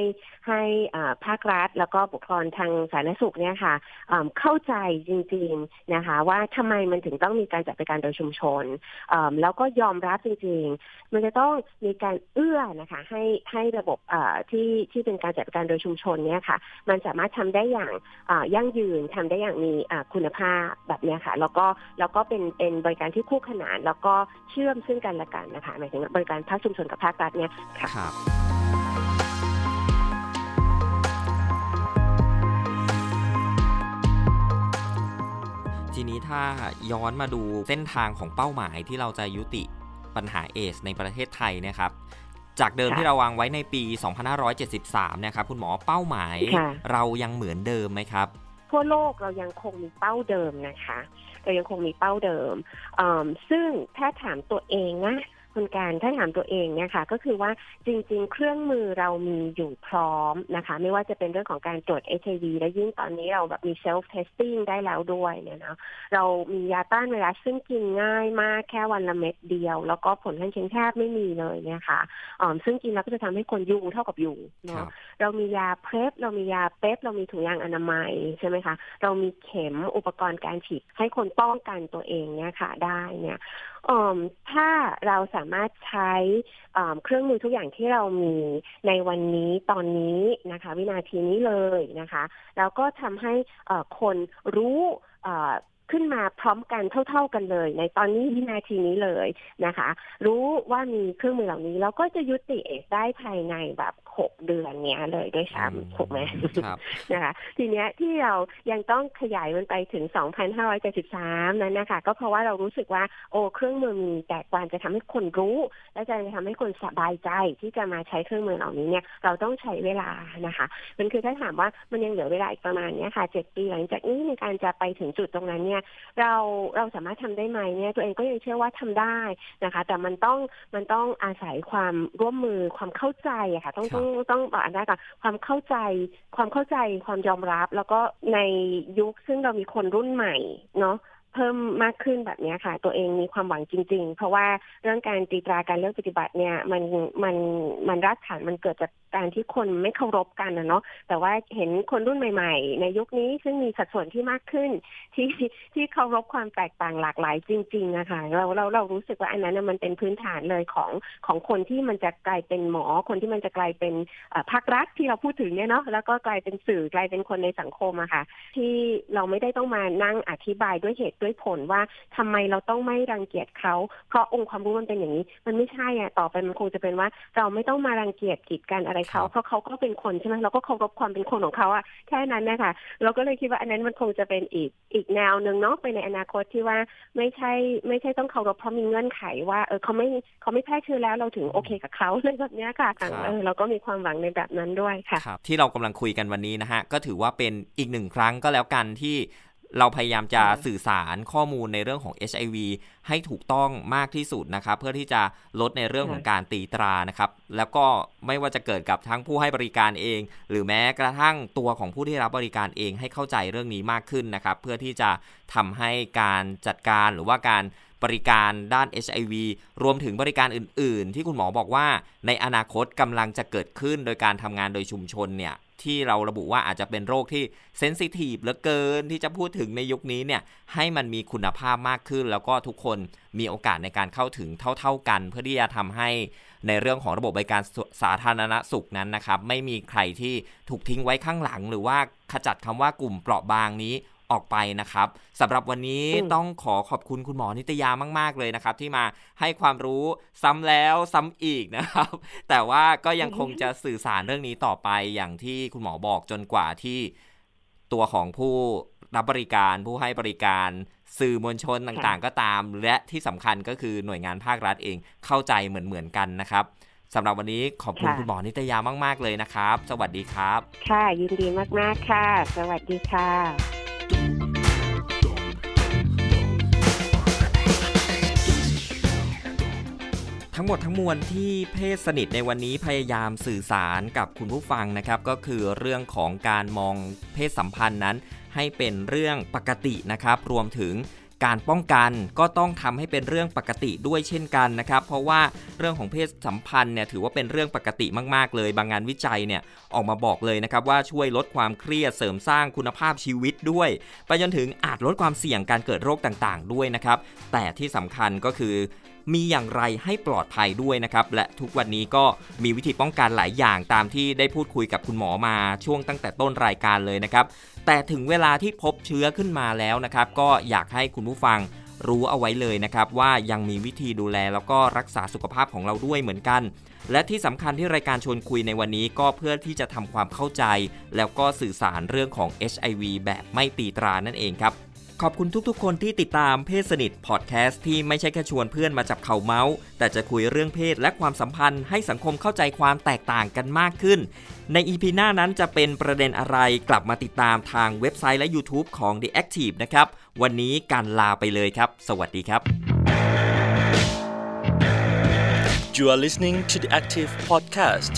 ให้ภาครัฐ แล้วก็บุคคลทางสาธารณสุขเนี่ยค่ะเข้าใจจริง ๆนะคะ ว่าทำไมมันถึงต้องมีการจัดบริการโดยชุมชนแล้วก็ยอมรับจริง ๆ มันจะต้องมีการเอื้อนะคะ ให้ให้ระบบที่ที่เป็นการจัดบริการโดยชุมชนเนี่ยค่ะ มันสามารถทำได้อย่างยั่งยืนทำได้อย่างมีคุณภาพแบบนี้ค่ะ แล้วก็แล้วก็เป็นเป็นบริการที่คู่ขนาน แล้วก็เชื่อมซึ่งกันและกันนะคะหมายถึงบริการภาคชุมชนกับภาครัฐเนี่ยค่ะทีนี้ถ้าย้อนมาดูเส้นทางของเป้าหมายที่เราจะยุติปัญหาเอสในประเทศไทยนะครับ จากเดิมที่เราวางไว้ในปี 2573 นะครับคุณหมอเป้าหมายเรายังเหมือนเดิมไหมครับ ทั่วโลกเรายังคงมีเป้าเดิมนะคะ เรายังคงมีเป้าเดิม ซึ่งถ้าถามตัวเองนะ คุณการถ้าถามตัวเองเนี่ยค่ะ ก็คือว่าจริง ๆ เครื่องมือเรามีอยู่พร้อมนะคะ ไม่ว่าจะเป็นเรื่องของการตรวจ HIV และยิ่งตอนนี้เราแบบมี self testing ได้แล้วด้วยเนี่ยนะเรามียาต้านไวรัสซึ่งกินง่ายมากแค่วันละเม็ดเดียว แล้วก็ผลข้างเคียงแทบไม่มีเลยเนี่ยค่ะอ๋อซึ่งกินแล้วก็จะทำให้คน U เท่ากับ U เนาะเรามียา PrEP เรามียา PEP เรามีถุงยางอนามัยใช่ไหมคะ เรามีเข็มอุปกรณ์การฉีดให้คนป้องกันตัวเองเนี่ยค่ะ ได้เนี่ย ถ้าเราสามารถใช้เครื่องมือทุกอย่างที่เรามีในวันนี้ตอนนี้นะคะ วินาทีนี้เลยนะคะ แล้วก็ทำให้คนรู้ ขึ้นมาพร้อมกันเท่า ๆกันเลย ในตอนนี้วินาทีนี้เลยนะคะ รู้ว่ามีเครื่องมือเหล่านี้เราก็จะยุติเอสได้ภายในแบบหกเดือนเนี้ยเลยด้วยซ้ำถูกไหมนะคะ ทีเนี้ยที่เรายังต้องขยายมันไปถึง 2,573 นั้นนะคะ ก็เพราะว่าเรารู้สึกว่าโอ้เครื่องมือมีแต่กว่าจะทำให้คนรู้ และจะทำให้คนสบายใจที่จะมาใช้เครื่องมือเหล่านี้เนี่ยเราต้องใช้เวลานะคะ มันคือถ้าถามว่ามันยังเหลือเวลาอีกประมาณนี้ค่ะเจ็ดปีหลังจากนี้ในการจะไปถึงจุดตรงนั้นเนี่ยเราเราสามารถทำได้ไหมเนี่ยตัวเองก็ยังเชื่อว่าทำได้นะคะ แต่มันต้องมันต้องอาศัยความร่วมมือความเข้าใจอะค่ะ ต้องต้องต้องบอกอันแรกก่อนความเข้าใจ ความเข้าใจความยอมรับ แล้วก็ในยุคซึ่งเรามีคนรุ่นใหม่เนาะเพิ่มมากขึ้นแบบนี้ค่ะ ตัวเองมีความหวังจริง ๆ เพราะว่าเรื่องการตีตราการเลือกปฏิบัติเนี่ย มันมันมันรากฐานมันเกิดจาก การที่คนไม่เคารพกันนะเนาะแต่ว่าเห็นคนรุ่นใหม่ ๆ ในยุคนี้ซึ่งมีสัดส่วนที่มากขึ้น ที่ที่เคารพความแตกต่างหลากหลายจริงๆนะคะเราเราเรารู้สึกว่าอันนั้นมันเป็นพื้นฐานเลยของของคนที่มันจะกลายเป็นหมอ คนที่มันจะกลายเป็นภาครัฐที่เราพูดถึงเนี่ยเนาะแล้วก็กลายเป็นสื่อกลายเป็นคนในสังคมอะค่ะ ที่เราไม่ได้ต้องมานั่งอธิบายด้วยเหตุด้วยผลว่าทำไมเราต้องไม่รังเกียจเขาเพราะองค์ความรู้มันเป็นอย่างนี้ มันไม่ใช่อะต่อไปมันคงจะเป็นว่า เราไม่ต้องมารังเกียจกีดกันอะไรเขาเพราะเขาก็เป็นคนใช่ไหมเราก็เคารพความเป็นคนของเขาอะแค่นั้นนะคะเราก็เลยคิดว่าอันนั้นมันคงจะเป็นอีกอีกแนวหนึ่งเนาะไปในอนาคตที่ว่าไม่ใช่ไม่ใช่ต้องเคารพเพราะมีเงื่อนไขว่าเออเขาไม่เขาไม่แพร่เชื้อแล้วเราถึงโอเคกับเขาเลยแบบนี้ค่ะเออเราก็มีความหวังในแบบนั้นด้วยค่ะที่เรากำลังคุยกันวันนี้นะฮะก็ถือว่าเป็นอีกหนึ่งครั้งก็แล้วกันที่ เราพยายามจะสื่อสารข้อมูลในเรื่องของ HIV ให้ถูกต้องมากที่สุดนะครับ เพื่อที่จะลดในเรื่องของการตีตรานะครับ แล้วก็ไม่ว่าจะเกิดกับทั้งผู้ให้บริการเอง หรือแม้กระทั่งตัวของผู้ที่รับบริการเองให้เข้าใจเรื่องนี้มากขึ้นนะครับ เพื่อที่จะทำให้การจัดการหรือว่าการ บริการด้าน HIV รวมถึงบริการอื่น ๆ ที่คุณหมอบอกว่าในอนาคตกำลังจะเกิดขึ้นโดยการทำงานโดยชุมชนเนี่ยที่เราระบุว่าอาจจะเป็นโรคที่เซนซิทีฟเหลือเกินที่จะพูดถึงในยุคนี้เนี่ยให้มันมีคุณภาพมากขึ้น แล้วก็ทุกคนมีโอกาสในการเข้าถึงเท่า ๆกัน เพื่อที่จะทำให้ในเรื่องของระบบบริการสาธารณสุขนั้นนะครับ ไม่มีใครที่ถูกทิ้งไว้ข้างหลัง หรือว่าขจัดคำว่ากลุ่มเปราะบางนี้ ออกไปนะครับสำหรับวันนี้ต้องขอขอบคุณคุณหมอนิตยามาก ๆ เลยนะครับ ที่มาให้ความรู้ซ้ำแล้วซ้ำอีกนะครับ แต่ว่าก็ยังคงจะสื่อสารเรื่องนี้ต่อไปอย่างที่คุณหมอบอกจนกว่าที่ตัวของผู้รับบริการผู้ให้บริการสื่อมวลชนต่างๆ ก็ตาม และที่สำคัญก็คือหน่วยงานภาครัฐเองเข้าใจเหมือนๆกันนะครับสำหรับวันนี้ขอบคุณคุณหมอนิตยามาก ๆ เลยนะครับ สวัสดีครับ ค่ะ ยินดีมาก ๆ ค่ะ สวัสดีค่ะ ทั้งหมดทั้งมวลที่เพศสนิทในวันนี้พยายามสื่อสารกับคุณผู้ฟังนะครับ ก็คือเรื่องของการมองเพศสัมพันธ์นั้น ให้เป็นเรื่องปกตินะครับ รวมถึง การป้องกันก็ต้องทำให้เป็นเรื่องปกติด้วยเช่นกันนะครับ เพราะว่าเรื่องของเพศสัมพันธ์เนี่ยถือว่าเป็นเรื่องปกติมาก ๆ เลย บางงานวิจัยเนี่ยออกมาบอกเลยนะครับว่าช่วยลดความเครียดเสริมสร้างคุณภาพชีวิตด้วย ไปจนถึงอาจลดความเสี่ยงการเกิดโรคต่างๆ ด้วยนะครับ แต่ที่สำคัญก็คือ มีอย่างไรให้ปลอดภัยด้วยนะครับและทุกวันนี้ก็มีวิธีป้องกันหลายอย่างตามที่ได้พูดคุยกับคุณหมอมาช่วงตั้งแต่ต้นรายการเลยนะครับ แต่ถึงเวลาที่พบเชื้อขึ้นมาแล้วนะครับ ก็อยากให้คุณผู้ฟังรู้เอาไว้เลยนะครับ ว่ายังมีวิธีดูแลแล้วก็รักษาสุขภาพของเราด้วยเหมือนกัน และที่สำคัญที่รายการชวนคุยในวันนี้ก็เพื่อที่จะทำความเข้าใจ แล้วก็สื่อสารเรื่องของ HIV แบบไม่ตีตรานั่นเองครับ ขอบคุณทุกๆ คนที่ติดตามเพศสนิทพอดแคสต์ที่ไม่ใช่แค่ชวนเพื่อนมาจับเข่าเมาส์แต่จะคุยเรื่องเพศและความสัมพันธ์ให้สังคมเข้าใจความแตกต่างกันมากขึ้น ในอีพีหน้านั้นจะเป็นประเด็นอะไรกลับมาติดตามทางเว็บไซต์และ YouTube ของ The Active นะครับ วันนี้การลาไปเลยครับ สวัสดีครับ You are listening to the Active Podcast